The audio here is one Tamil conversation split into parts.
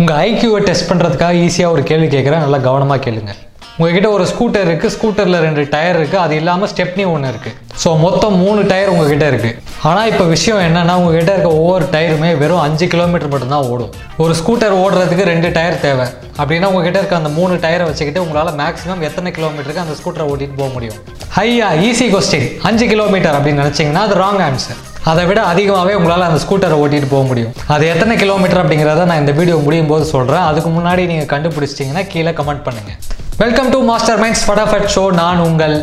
உங்கள் ஐக்யூவை டெஸ்ட் பண்ணுறதுக்காக ஈஸியாக ஒரு கேள்வி கேட்குறேன் நல்லா கவனமாக கேளுங்க. உங்ககிட்ட ஒரு ஸ்கூட்டர் இருக்குது ஸ்கூட்டரில் ரெண்டு டயர் இருக்குது அது இல்லாமல் ஸ்டெப்னி ஒன்று இருக்குது ஸோ மொத்தம் மூணு டயர் உங்ககிட்ட இருக்குது ஆனால் இப்போ விஷயம் என்னென்னா உங்ககிட்ட இருக்க ஒவ்வொரு டயருமே வெறும் அஞ்சு கிலோமீட்டர் மட்டும்தான் ஓடும். ஒரு ஸ்கூட்டர் ஓடுறதுக்கு ரெண்டு டயர் தேவை. அப்படின்னா உங்ககிட்ட இருக்க அந்த மூணு டயரை வச்சுக்கிட்டு உங்களால் மேக்ஸிமம் எத்தனை கிலோமீட்டருக்கு அந்த ஸ்கூட்டரை ஓட்டிகிட்டு போக முடியும்? ஹையா ஈஸி கொஸ்டின் அஞ்சு கிலோமீட்டர் அப்படின்னு நினச்சிங்கன்னா அது ராங் ஆன்சர் அதை விட அதிகமாகவே உங்களால் அந்த ஸ்கூட்டரை ஓட்டிட்டு போக முடியும். அது எத்தனை கிலோமீட்டர் அப்படிங்கிறத நான் இந்த வீடியோ முடியும் போது சொல்கிறேன் அதுக்கு முன்னாடி நீங்கள் கண்டுபிடிச்சிட்டிங்கன்னா கீழே கமெண்ட் பண்ணுங்கள் welcome to master minds Fatafat show நான் உங்கள்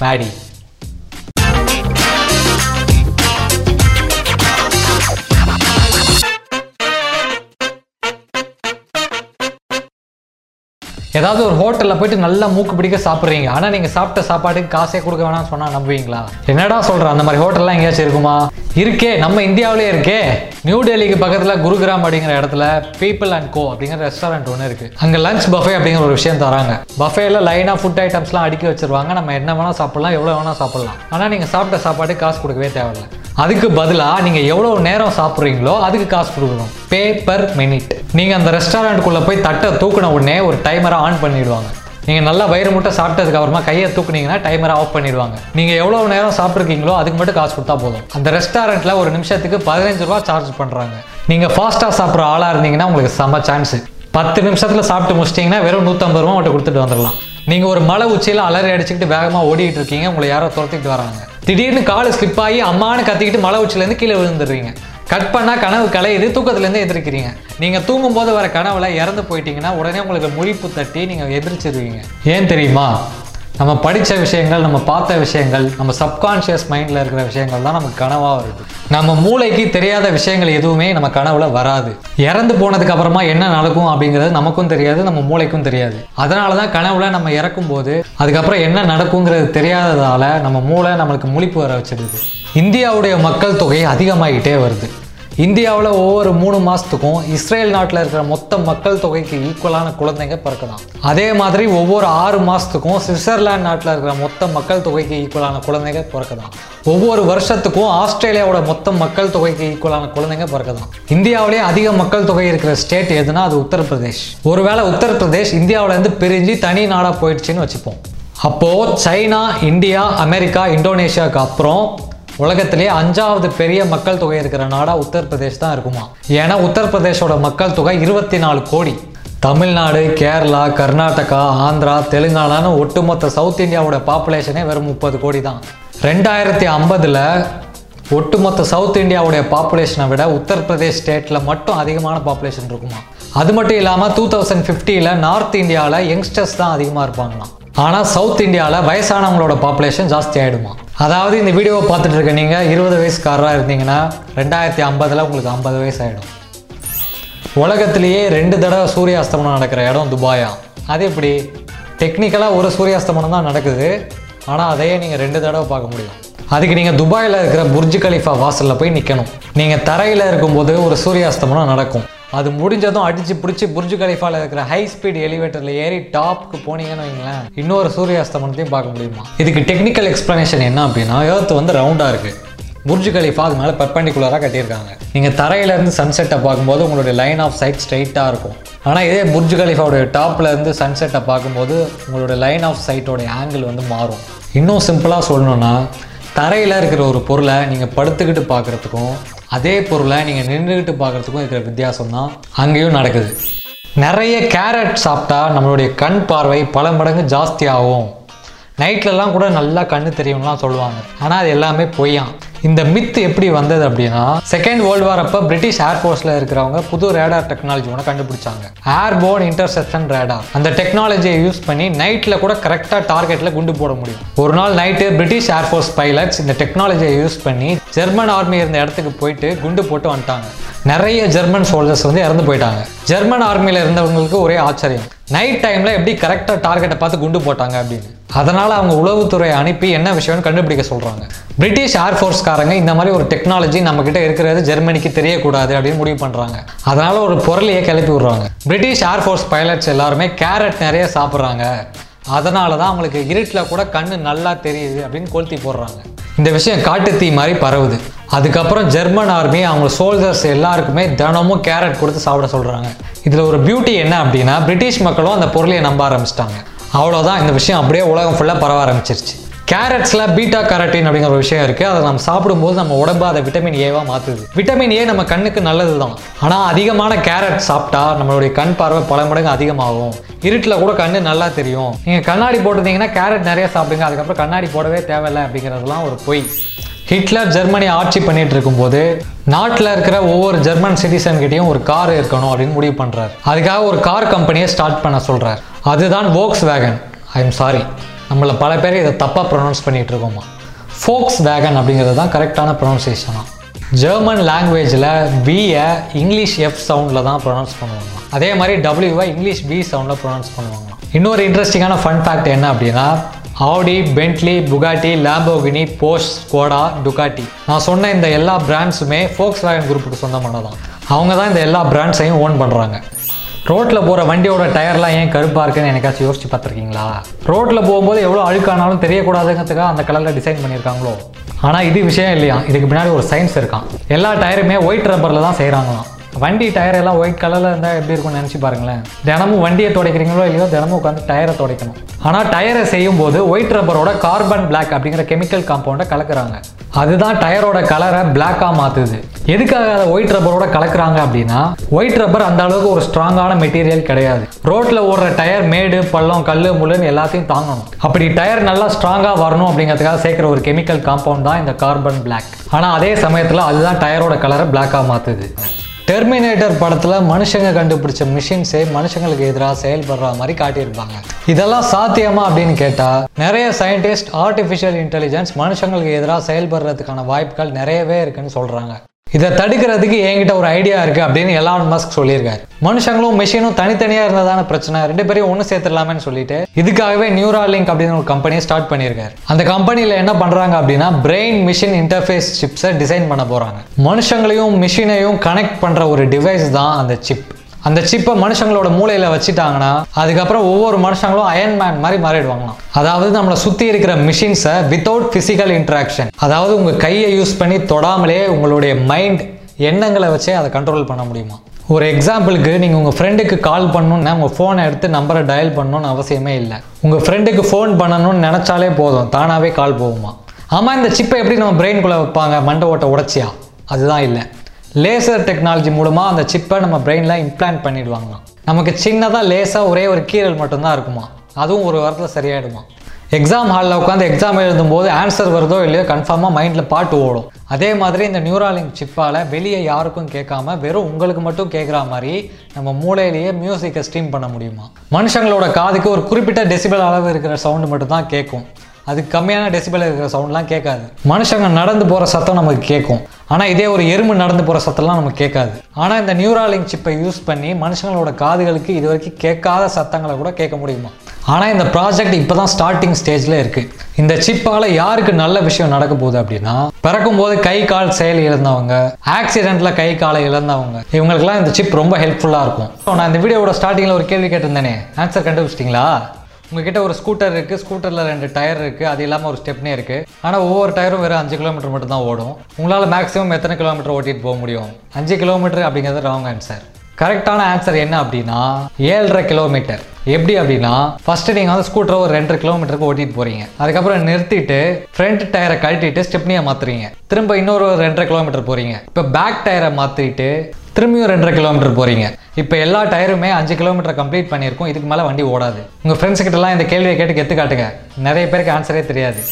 மேடி ஏதாவது ஒரு ஹோட்டலில் போயிட்டு நல்லா மூக்கு பிடிக்க சாப்பிட்றீங்க. ஆனால் நீங்கள் சாப்பிட்ட சாப்பாட்டுக்கு காசே கொடுக்க வேணாம்னு சொன்னால் நம்புவீங்களா? என்னடா சொல்கிற அந்த மாதிரி ஹோட்டல்லாம் எங்கேயாச்சும் இருக்குமா? இருக்கே நம்ம இந்தியாவிலே இருக்கே. நியூ டெல்லிக்கு பக்கத்தில் குருகிராம் அப்படிங்கிற இடத்துல பீப்புள் அண்ட் கோ அப்படிங்கிற ரெஸ்டாரண்ட் ஒன்று இருக்குது அங்கே லஞ்ச் பஃபே அப்படிங்கிற ஒரு விஷயம் தராங்க. பஃபேல லைனாக ஃபுட் ஐட்டம்ஸ்லாம் அடுக்கி வச்சிருவாங்க. நம்ம என்ன வேணால் சாப்பிடலாம் எவ்வளோ வேணால் சாப்பிடலாம். ஆனால் நீங்கள் சாப்பிட்ட சாப்பாட்டுக்கு காசு கொடுக்கவே தேவையில்லை. அதுக்கு பதிலாக நீங்கள் எவ்வளோ நேரம் சாப்பிட்றீங்களோ அதுக்கு காசு கொடுக்கணும். பே பர் மினிட் நீங்கள் அந்த ரெஸ்டாரண்ட்டுக்குள்ளே போய் தட்டை தூக்கின உடனே ஒரு டைமரை ஆன் பண்ணிடுவாங்க. நீங்கள் நல்லா வயிறு முட்டை சாப்பிட்டதுக்கு அப்புறமா கையை தூக்குனீங்கன்னா டைமரை ஆஃப் பண்ணிடுவாங்க. நீங்கள் எவ்வளோ நேரம் சாப்பிட்ருக்கீங்களோ அதுக்கு மட்டும் காசு கொடுத்தா போதும். அந்த ரெஸ்டாரண்ட்டில் ஒரு நிமிஷத்துக்கு பதினஞ்சு ரூபா சார்ஜ் பண்ணுறாங்க நீங்கள் ஃபாஸ்ட்டாக சாப்பிட்ற ஆளாக இருந்தீங்கன்னா உங்களுக்கு செம்ம சான்ஸு பத்து நிமிஷத்தில் சாப்பிட்டு முடிச்சிட்டிங்கன்னா வெறும் நூற்றம்பது ரூபா மட்டும் கொடுத்துட்டு வந்துடலாம். நீங்கள் ஒரு மலை உச்சியில் அலறி அடிச்சுக்கிட்டு வேகமாக ஓடிக்கிட்டு இருக்கீங்க உங்களை யாரோ துரத்திட்டு வராங்க. திடீர்னு கால் ஸ்லிப் ஆகி அம்மானு கத்திக்கிட்டு மலை உச்சிலேருந்து கீழே விழுந்துடுறீங்க. கட் பண்ணால் கனவு கலையுது தூக்கத்துலேருந்து எதிர்க்கிறீங்க நீங்கள் தூங்கும்போது வர கனவுல இறந்து போயிட்டீங்கன்னா உடனே உங்களுக்கு முழிப்பு தட்டி நீங்கள் எதிர்ச்சிருவீங்க ஏன் தெரியுமா? நம்ம படித்த விஷயங்கள் நம்ம பார்த்த விஷயங்கள் நம்ம சப்கான்ஷியஸ் மைண்டில் இருக்கிற விஷயங்கள் தான் நமக்கு கனவாக வருது. நம்ம மூளைக்கு தெரியாத விஷயங்கள் எதுவுமே நம்ம கனவுல வராது. இறந்து போனதுக்கு அப்புறமா என்ன நடக்கும் அப்படிங்கிறது நமக்கும் தெரியாது நம்ம மூளைக்கும் தெரியாது. அதனால தான் கனவுல நம்ம இறக்கும் போது அதுக்கப்புறம் என்ன நடக்குங்கிறது தெரியாததால நம்ம மூளை நம்மளுக்கு முழிப்பு வர வச்சிருது. இந்தியாவுடைய மக்கள் தொகை அதிகமாகிட்டே வருது. இந்தியாவில் ஒவ்வொரு மூணு மாதத்துக்கும் இஸ்ரேல் நாட்டில் இருக்கிற மொத்த மக்கள் தொகைக்கு ஈக்குவலான குழந்தைங்க பிறக்கலாம் அதே மாதிரி ஒவ்வொரு ஆறு மாதத்துக்கும் சுவிட்சர்லாந்து நாட்டில் இருக்கிற மொத்த மக்கள் தொகைக்கு ஈக்குவலான குழந்தைங்க பிறக்கலாம் ஒவ்வொரு வருஷத்துக்கும் ஆஸ்திரேலியாவோட மொத்த மக்கள் தொகைக்கு ஈக்குவலான குழந்தைங்க பிறக்கலாம் இந்தியாவிலேயே அதிக மக்கள் தொகை இருக்கிற ஸ்டேட் எதுனா அது உத்தரப்பிரதேஷ். ஒருவேளை உத்தரப்பிரதேஷ் இந்தியாவிலேருந்து பிரிஞ்சு தனி நாடாக போயிடுச்சுன்னு வச்சுப்போம். அப்போது சைனா இந்தியா அமெரிக்கா இந்தோனேஷியாவுக்கு அப்புறம் உலகத்திலேயே அஞ்சாவது பெரிய மக்கள் தொகை இருக்கிற நாடாக உத்தரப்பிரதேஷ் தான் இருக்குமா? ஏன்னா உத்தரப்பிரதேஷோட மக்கள் தொகை இருபத்தி நாலு கோடி. தமிழ்நாடு கேரளா கர்நாடகா ஆந்திரா தெலுங்கானான்னு ஒட்டுமொத்த சவுத் இந்தியாவோட பாப்புலேஷனே வெறும் முப்பது கோடி தான். ரெண்டாயிரத்தி ஐம்பதில் ஒட்டுமொத்த சவுத் இந்தியாவுடைய பாப்புலேஷனை விட உத்தரப்பிரதேஷ் ஸ்டேட்டில் மட்டும் அதிகமான பாப்புலேஷன் இருக்குமா? அது மட்டும் இல்லாமல் டூ தௌசண்ட் ஃபிஃப்டியில் நார்த் இந்தியாவில் யங்ஸ்டர்ஸ் தான் அதிகமாக இருப்பாங்களாம். ஆனால் சவுத் இந்தியாவில் வயசானவங்களோட பாப்புலேஷன் ஜாஸ்தி ஆகிடுமா அதாவது இந்த வீடியோவை பார்த்துட்டு இருக்க நீங்கள் இருபது வயசுக்காரராக இருந்தீங்கன்னா ரெண்டாயிரத்தி ஐம்பதில் உங்களுக்கு ஐம்பது வயசு ஆகிடும் உலகத்திலேயே ரெண்டு தடவை சூரிய அஸ்தமனம் நடக்கிற இடம் துபாயா. அது எப்படி? டெக்னிக்கலாக ஒரு சூரிய அஸ்தமனம் தான் நடக்குது. ஆனால் அதையே நீங்கள் ரெண்டு தடவை பார்க்க முடியும். அதுக்கு நீங்கள் துபாயில் இருக்கிற புர்ஜ் கலிஃபா வாசலில் போய் நிற்கணும் நீங்கள் தரையில் இருக்கும்போது ஒரு சூரிய அஸ்தமனம் நடக்கும். அது முடிஞ்சதும் அடிச்சு பிடிச்சி புர்ஜு கலிஃபாவில் இருக்கிற ஹை ஸ்பீட் எலிவேட்டரில் ஏறி டாப்க்கு போனீங்கன்னு வைங்களேன் இன்னொரு சூரிய அஸ்தமனத்தையும் பார்க்க முடியுமா? இதுக்கு டெக்னிக்கல் எக்ஸ்ப்ளனேஷன் என்ன அப்படின்னா ஏர்த் வந்து ரவுண்டாக இருக்குது புர்ஜ் கலிஃபா அது மேலே பெர்பெண்டிகுலராக கட்டியிருக்காங்க. நீங்கள் தரையிலேருந்து சன்செட்டை பார்க்கும்போது உங்களுடைய லைன் ஆஃப் சைட் ஸ்ட்ரைட்டாக இருக்கும். ஆனால் இதே புர்ஜு கலிஃபாவுடைய டாப்லேருந்து சன்செட்டை பார்க்கும்போது உங்களுடைய லைன் ஆஃப் சைட்டோடைய ஆங்கிள் வந்து மாறும். இன்னும் சிம்பிளாக சொல்லணும்னா தரையில் இருக்கிற ஒரு பொருளை நீங்கள் படுத்துக்கிட்டு பார்க்குறதுக்கும் அதே பொருளை நீங்கள் நின்றுக்கிட்டு பார்க்குறதுக்கும் இருக்கிற வித்தியாசம் தான் அங்கேயும் நடக்குது. நிறைய கேரட் சாப்பிட்டா நம்மளுடைய கண் பார்வை பல மடங்கு ஜாஸ்தி ஆகும் நைட்லலாம் கூட நல்லா கண்ணு தெரியும்லாம் சொல்லுவாங்க. ஆனால் அது எல்லாமே பொய்யான் இந்த மித்து எப்படி வந்தது அப்படின்னா செகண்ட் வேர்ல்டு வார் அப்போ பிரிட்டிஷ் ஏர்ஃபோர்ஸில் இருக்கிறவங்க புது ரேடார் டெக்னாலஜி ஒன்று கண்டுபிடிச்சாங்க. ஏர்போர்ன் இன்டர்செப்ஷன் ரேடார் அந்த டெக்னாலஜியை யூஸ் பண்ணி நைட்டில் கூட கரெக்டாக டார்கெட்டில் குண்டு போட முடியும். ஒரு நாள் நைட்டு பிரிட்டிஷ் ஏர்ஃபோர்ஸ் பைலட்ஸ் இந்த டெக்னாலஜியை யூஸ் பண்ணி ஜெர்மன் ஆர்மி இருந்த இடத்துக்கு போயிட்டு குண்டு போட்டு வந்துட்டாங்க. நிறைய ஜெர்மன் சோல்ஜர்ஸ் வந்து இறந்து போயிட்டாங்க. ஜெர்மன் ஆர்மியில் இருந்தவங்களுக்கு ஒரே ஆச்சரியம். நைட் டைமில் எப்படி கரெக்டாக டார்கெட்டை பார்த்து குண்டு போட்டாங்க அப்படின்னு. அதனால் அவங்க உளவுத்துறையை அனுப்பி என்ன விஷயம்னு கண்டுபிடிக்க சொல்கிறாங்க பிரிட்டிஷ் ஏர்ஃபோர்ஸ்காரங்க இந்த மாதிரி ஒரு டெக்னாலஜி நம்மக்கிட்ட இருக்கிறது ஜெர்மனிக்கு தெரியக்கூடாது அப்படின்னு முடிவு பண்ணுறாங்க அதனால் ஒரு பொருளையே கிளப்பி விடுறாங்க. பிரிட்டிஷ் ஏர்ஃபோர்ஸ் பைலட்ஸ் எல்லாருமே கேரட் நிறைய சாப்பிட்றாங்க. அதனால தான் அவங்களுக்கு இருட்டில் கூட கண்ணு நல்லா தெரியுது அப்படின்னு கொளுத்தி போடுறாங்க. இந்த விஷயம் காட்டுத்தீ மாதிரி பரவுது. அதுக்கப்புறம் ஜெர்மன் ஆர்மி அவங்க சோல்ஜர்ஸ் எல்லாருக்குமே தினமும் கேரட் கொடுத்து சாப்பிட சொல்கிறாங்க இதில் ஒரு பியூட்டி என்ன அப்படின்னா பிரிட்டிஷ் மக்களும் அந்த பொருளையை நம்ப ஆரம்பிச்சிட்டாங்க. அவ்வளோதான் இந்த விஷயம் அப்படியே உலகம் ஃபுல்லாக பரவ ஆரம்பிச்சிருச்சு. கேரட்ஸில் பீட்டா கரட்டின் அப்படிங்கிற ஒரு விஷயம் இருக்குது அதை நம்ம சாப்பிடும்போது நம்ம உடம்பு அதை விட்டமின் ஏவாக மாற்றுது விட்டமின் ஏ நம்ம கண்ணுக்கு நல்லது தான். ஆனால் அதிகமான கேரட் சாப்பிட்டா நம்மளுடைய கண் பார்வை பல மடங்கு அதிகமாகும். இருட்டில் கூட கண்ணு நல்லா தெரியும். நீங்கள் கண்ணாடி போட்டிருந்தீங்கன்னா கேரட் நிறைய சாப்பிடுங்க. அதுக்கப்புறம் கண்ணாடி போடவே தேவையில்லை அப்படிங்கிறதுலாம் ஒரு பொய். ஹிட்லர் ஜெர்மனி ஆட்சி பண்ணிட்டு இருக்கும்போது நாட்டில் இருக்கிற ஒவ்வொரு ஜெர்மன் சிட்டிசன்கிட்டையும் ஒரு கார் இருக்கணும் அப்படின்னு முடிவு பண்ணுறாரு அதுக்காக ஒரு கார் கம்பெனியை ஸ்டார்ட் பண்ண சொல்கிறார் அதுதான் Volkswagen I am sorry நம்மளை பல பேர் இதை தப்பாக ப்ரொனவுன்ஸ் பண்ணிகிட்டு இருக்கோமா ஃபோக்ஸ் வேகன் அப்படிங்கிறது தான் கரெக்டான ப்ரொனவுன்சியேஷனா ஜெர்மன் லாங்குவேஜில் பியை இங்கிலீஷ் எஃப் சவுண்டில் தான் ப்ரொனவுன்ஸ் பண்ணுவாங்க. அதே மாதிரி டபிள்யூவை இங்கிலீஷ் பி சவுண்டில் ப்ரொனவுன்ஸ் பண்ணுவாங்க. இன்னொரு இன்ட்ரெஸ்டிங்கான ஃபன் ஃபேக்ட் என்ன அப்படின்னா Audi Bentley Bugatti Lamborghini Porsche Skoda Ducati நான் சொன்ன இந்த எல்லா பிராண்ட்ஸுமே ஃபோக்ஸ் வேகன் குரூப்புக்கு சொந்தமானதான். அவங்க தான் இந்த எல்லா பிராண்ட்ஸையும் ஓன் பண்ணுறாங்க ரோட்டில் போகிற வண்டியோட டயர்லாம் ஏன் கருப்பாக இருக்குன்னு எனக்காச்சும் யோசிச்சு பார்த்துருக்கீங்களா? ரோட்டில் போகும்போது எவ்வளோ அழுக்கானாலும் தெரியக்கூடாதுங்கிறதுக்காக அந்த கலரில் டிசைன் பண்ணியிருக்காங்களோ? ஆனால் இது விஷயம் இல்லையா? இதுக்கு பின்னாடி ஒரு சயின்ஸ் இருக்கான் எல்லா டயருமே ஒயிட் ரப்பரில் தான் செய்கிறாங்களாம் வண்டி டயர் எல்லாம் ஒயிட் கலரில் இருந்தால் எப்படி இருக்கும்னு நினச்சி பாருங்களேன். தினமும் வண்டியை துடைக்கிறீங்களோ இல்லையோ தினமும் உட்காந்து டயரை துடைக்கணும். ஆனால் டயரை செய்யும் போது ஒயிட் ரப்பரோட கார்பன் பிளாக் அப்படிங்கிற கெமிக்கல் காம்பவுண்டை கலக்குறாங்க. அதுதான் டயரோட கலரை பிளாக்காக மாற்றுது எதுக்காக அதை ஒயிட் ரப்பரோட கலக்குறாங்க அப்படின்னா ஒயிட் ரப்பர் அந்த அளவுக்கு ஒரு ஸ்ட்ராங்கான மெட்டீரியல் கிடையாது. ரோட்டில் ஓடுற டயர் மேடு பள்ளம் கல் முள்ளுன்னு எல்லாத்தையும் தாங்கணும். அப்படி டயர் நல்லா ஸ்ட்ராங்காக வரணும் அப்படிங்கிறதுக்காக சேர்க்குற ஒரு கெமிக்கல் காம்பவுண்ட் தான் இந்த கார்பன் பிளாக் ஆனால் அதே சமயத்தில் அதுதான் டயரோட கலரை பிளாக்காக மாற்றுது டெர்மினேட்டர் படத்தில் மனுஷங்க கண்டுபிடிச்ச மிஷின்ஸே மனுஷங்களுக்கு எதிராக செயல்படுற மாதிரி காட்டியிருப்பாங்க. இதெல்லாம் சாத்தியமா அப்படின்னு கேட்டால் நிறைய சயின்டிஸ்ட் ஆர்டிஃபிஷியல் இன்டெலிஜென்ஸ் மனுஷங்களுக்கு எதிராக செயல்படுறதுக்கான வாய்ப்புகள் நிறையவே இருக்குன்னு சொல்கிறாங்க இதை தடுக்கிறதுக்கு என்கிட்ட ஒரு ஐடியா இருக்குது அப்படின்னு எலான் மஸ்க் சொல்லியிருக்காரு. மனுஷங்களும் மிஷினும் தனித்தனியாக இருந்ததான பிரச்சனை. ரெண்டு பேரையும் ஒன்று சேர்த்துடலாமேன்னு சொல்லிட்டு இதுக்காகவே நியூராலிங்க் அப்படின்னு ஒரு கம்பெனியை ஸ்டார்ட் பண்ணியிருக்காரு. அந்த கம்பெனியில் என்ன பண்ணுறாங்க அப்படின்னா பிரெயின் மிஷின் இன்டர்ஃபேஸ் சிப்ஸை டிசைன் பண்ண போகிறாங்க மனுஷங்களையும் மிஷினையும் கனெக்ட் பண்ணுற ஒரு டிவைஸ் தான் அந்த சிப் அந்த சிப்பை மனுஷங்களோட மூளையில வச்சுட்டாங்கன்னா அதுக்கப்புறம் ஒவ்வொரு மனுஷங்களும் அயன் மேன் மாதிரி மாறிடுவாங்களாம். அதாவது நம்மளை சுற்றி இருக்கிற மிஷின்ஸை வித்தவுட் ஃபிசிக்கல் இன்ட்ராக்ஷன் அதாவது உங்கள் கையை யூஸ் பண்ணி தொடாமலே உங்களுடைய மைண்ட் எண்ணங்களை வச்சே அதை கண்ட்ரோல் பண்ண முடியுமா? ஒரு எக்ஸாம்பிளுக்கு நீங்கள் உங்கள் ஃப்ரெண்டுக்கு கால் பண்ணணுன்னா உங்கள் ஃபோனை எடுத்து நம்பரை டயல் பண்ணணும்னு அவசியமே இல்லை. உங்கள் ஃப்ரெண்டுக்கு ஃபோன் பண்ணணும்னு நினச்சாலே போதும் தானாகவே கால் போகுமா? ஆமாம் இந்த சிப்பை எப்படி நம்ம பிரெயின்குள்ளே வைப்பாங்க? மண்டை ஓட்ட உடச்சியா? அதுதான் இல்லை. லேசர் டெக்னாலஜி மூலமாக அந்த சிப்பை நம்ம பிரெயினில் இம்ப்ளான்ட் பண்ணிடுவாங்களாம். நமக்கு சின்னதாக லேசாக ஒரே ஒரு கீரல் மட்டும்தான் இருக்குமா? அதுவும் ஒரு வாரத்தில் சரியாயிடுமா? எக்ஸாம் ஹாலில் உட்காந்து எக்ஸாம் எழுதும்போது ஆன்சர் வருதோ இல்லையோ கன்ஃபார்மாக மைண்டில் பாட்டு ஓடும். அதே மாதிரி இந்த நியூராலிங் சிப்பால் வெளியே யாருக்கும் கேட்காம வெறும் உங்களுக்கு மட்டும் கேட்குற மாதிரி நம்ம மூளையிலேயே மியூசிக்கை ஸ்ட்ரீம் பண்ண முடியுமா? மனுஷங்களோட காதுக்கு ஒரு குறிப்பிட்ட டெசிபல் அளவு இருக்கிற சவுண்டு மட்டும் தான் கேட்கும். அது கம்மியான டெசிபிள் இருக்கிற சவுண்ட்லாம் கேட்காது. மனுஷங்க நடந்து போகிற சத்தம் நமக்கு கேட்கும். ஆனால் இதே ஒரு எறும்பு நடந்து போகிற சத்தம்லாம் நமக்கு கேட்காது. ஆனால் இந்த நியூராலிங் சிப்பை யூஸ் பண்ணி மனுஷங்களோட காதுகளுக்கு இது வரைக்கும் கேட்காத சத்தங்களை கூட கேட்க முடியுமா? ஆனால் இந்த ப்ராஜெக்ட் இப்போ தான் ஸ்டார்டிங் ஸ்டேஜில் இருக்குது இந்த சிப்பால் யாருக்கு நல்ல விஷயம் நடக்க போகுது அப்படின்னா பிறக்கும் போது கை கால் செயல் இழந்தவங்க ஆக்சிடெண்ட்டில் கை காலை இழந்தவங்க இவங்களுக்குலாம் இந்த சிப் ரொம்ப ஹெல்ப்ஃபுல்லாக இருக்கும். நான் இந்த வீடியோவோட ஸ்டார்டிங்கில் ஒரு கேள்வி கேட்டிருந்தேனே. ஆன்சர் கண்டுபிடிச்சிட்டிங்களா? உங்ககிட்ட ஒரு ஸ்கூட்டர் இருக்குது ஸ்கூட்டரில் ரெண்டு டயர் இருக்குது அது இல்லாமல் ஒரு ஸ்டெப்னே இருக்குது ஆனால் ஒவ்வொரு டயரும் வெறும் அஞ்சு கிலோமீட்டர் மட்டும் தான் ஓடும். உங்களால் மேக்ஸிமம் எத்தனை கிலோமீட்டர் ஓட்டிட்டு போக முடியும்? அஞ்சு கிலோமீட்டர் அப்படிங்கிறது ராங் ஆன்சர் கரெக்டான ஆன்சர் என்ன அப்படின்னா ஏழரை கிலோமீட்டர் எப்படி அப்படின்னா ஃபஸ்ட்டு நீங்கள் வந்து ஸ்கூட்டரை ஒரு ரெண்டரை கிலோமீட்டருக்கு ஓட்டிட்டு போகிறீங்க அதுக்கப்புறம் நிறுத்திட்டு ஃப்ரண்ட் டயரை கழட்டிட்டு ஸ்டெப்னியை மாற்றுறீங்க திரும்ப இன்னொரு ரெண்டரை கிலோமீட்டர் போகிறீங்க இப்போ பேக் டயரை மாற்றிட்டு திரும்பியும் ரெண்டரை கிலோமீட்டர் போறீங்க. இப்போ எல்லா டயருமே அஞ்சு கிலோமீட்டர் கம்ப்ளீட் பண்ணியிருக்கோம். இதுக்கு மேலே வண்டி ஓடாது. உங்கள் ஃப்ரெண்ட்ஸ் கிட்டலாம் இந்த கேள்வியை கேட்டு கெத்து காட்டுங்க. நிறைய பேருக்கு ஆன்சரே தெரியாது.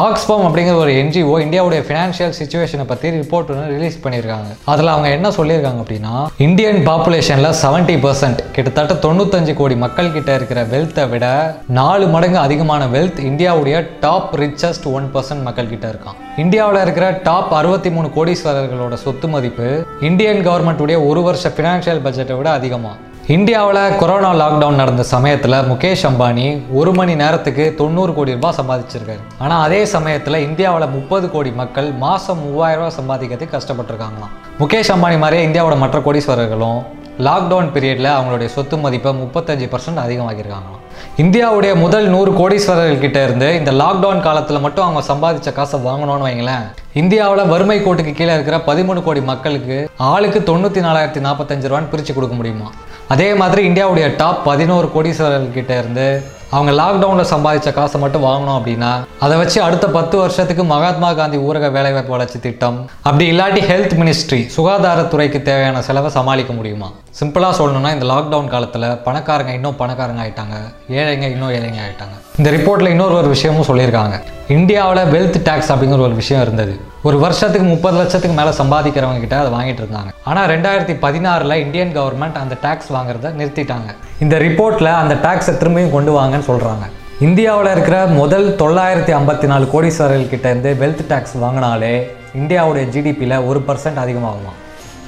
ஆக்ஸ்பாம் அப்படிங்கிற ஒரு என்ஜிஓ இந்தியாவுடைய ஃபினான்ஷியல் சுச்சுவேஷனை பற்றி ரிப்போர்ட் ஒன்று ரிலீஸ் பண்ணியிருக்காங்க. அதில் அவங்க என்ன சொல்லியிருக்காங்க அப்படின்னா இந்தியன் பாப்புலேஷனில் செவன்ட்டி பர்சன்ட் கிட்டத்தட்ட தொண்ணூத்தஞ்சு கோடி மக்கள் கிட்ட இருக்கிற வெல்த்தை விட நாலு மடங்கு அதிகமான வெல்த் இந்தியாவுடைய டாப் ரிச்சஸ்ட் ஒன் பர்சன்ட் மக்கள் கிட்ட இருக்கான் இந்தியாவில் இருக்கிற டாப் அறுபத்தி மூணு கோடீஸ்வரர்களோட சொத்து மதிப்பு இந்தியன் கவர்மெண்ட்டுடைய ஒரு வருஷ ஃபினான்ஷியல் பட்ஜெட்டை விட அதிகமாக இந்தியாவில் கொரோனா லாக்டவுன் நடந்த சமயத்தில் முகேஷ் அம்பானி ஒரு மணி நேரத்துக்கு தொண்ணூறு கோடி ரூபாய் சம்பாதிச்சிருக்காரு. ஆனால் அதே சமயத்தில் இந்தியாவில் முப்பது கோடி மக்கள் மாதம் மூவாயிரம் ரூபாய் சம்பாதிக்கிறதுக்கு கஷ்டப்பட்டிருக்காங்களாம். முகேஷ் அம்பானி மாதிரியே இந்தியாவோட மற்ற கோடீஸ்வரர்களும் லாக்டவுன் பீரியடில் அவங்களுடைய சொத்து மதிப்பை முப்பத்தஞ்சு பர்சன்ட் அதிகமாக்கியிருக்காங்களாம். இந்தியாவுடைய முதல் நூறு கோடீஸ்வரர்கள் இருந்து இந்த லாக்டவுன் காலத்தில் மட்டும் அவங்க சம்பாதிச்ச காசை வாங்கணும்னு வைங்களேன். இந்தியாவில் வறுமை கோட்டுக்கு கீழே இருக்கிற பதிமூணு கோடி மக்களுக்கு ஆளுக்கு தொண்ணூற்றி நாலாயிரத்தி நாற்பத்தஞ்சு ரூபான்னு பிரித்து கொடுக்க முடியுமா? அதே மாதிரி இந்தியாவுடைய டாப் பதினோரு கோடீஸ்வரர்கிட்ட இருந்து அவங்க லாக்டவுனில் சம்பாதிச்ச காசை மட்டும் வாங்கணும் அப்படின்னா அதை வச்சு அடுத்த பத்து வருஷத்துக்கு மகாத்மா காந்தி ஊரக வேலைவாய்ப்பு வளர்ச்சி திட்டம் அப்படி இல்லாட்டி ஹெல்த் மினிஸ்ட்ரி சுகாதாரத்துறைக்கு தேவையான செலவை சமாளிக்க முடியுமா? சிம்பிளாக சொல்லணும்னா இந்த லாக்டவுன் காலத்தில் பணக்காரங்க இன்னும் பணக்காரங்க ஆயிட்டாங்க. ஏழைங்க இன்னும் ஏழைங்க ஆயிட்டாங்க. இந்த ரிப்போர்ட்டில் இன்னொரு ஒரு விஷயமும் சொல்லியிருக்காங்க. இந்தியாவில் வெல்த் டேக்ஸ் அப்படிங்கிற ஒரு விஷயம் இருந்தது. ஒரு வருஷத்துக்கு முப்பது லட்சத்துக்கு மேலே சம்பாதிக்கிறவங்க கிட்ட அதை வாங்கிட்டு இருந்தாங்க. ஆனால் ரெண்டாயிரத்தி பதினாறில் இந்தியன் கவர்மெண்ட் அந்த டேக்ஸ் வாங்குறத நிறுத்திட்டாங்க. இந்த ரிப்போர்ட்டில் அந்த டேக்ஸை திரும்பியும் கொண்டு வாங்கன்னு சொல்கிறாங்க இந்தியாவில் இருக்கிற முதல் தொள்ளாயிரத்தி ஐம்பத்தி நாலு கோடீஸ்வரர்கள் கிட்டேருந்து வெல்த் டேக்ஸ் வாங்கினாலே இந்தியாவுடைய ஜிடிபியில் ஒரு பர்சன்ட் அதிகமாகுமா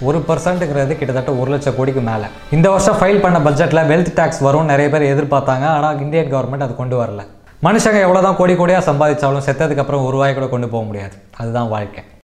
ஒரு பர்சன்ட்டுங்கிறது கிட்டத்தட்ட ஒரு லட்சம் கோடிக்கு மேலே. இந்த வருஷம் ஃபைல் பண்ண பட்ஜெட்டில் வெல்த் டேக்ஸ் வரும் நிறைய பேர் எதிர்பார்த்தாங்க. ஆனால் இந்தியன் கவர்மெண்ட் அது கொண்டு வரல. மனுஷங்க எவ்வளோ தான் கோடி கோடியாக சம்பாதிச்சாலும் செத்ததுக்கு அப்புறம் ஒரு ரூபாய் கூட கொண்டு போக முடியாது. அதுதான் வாழ்க்கை.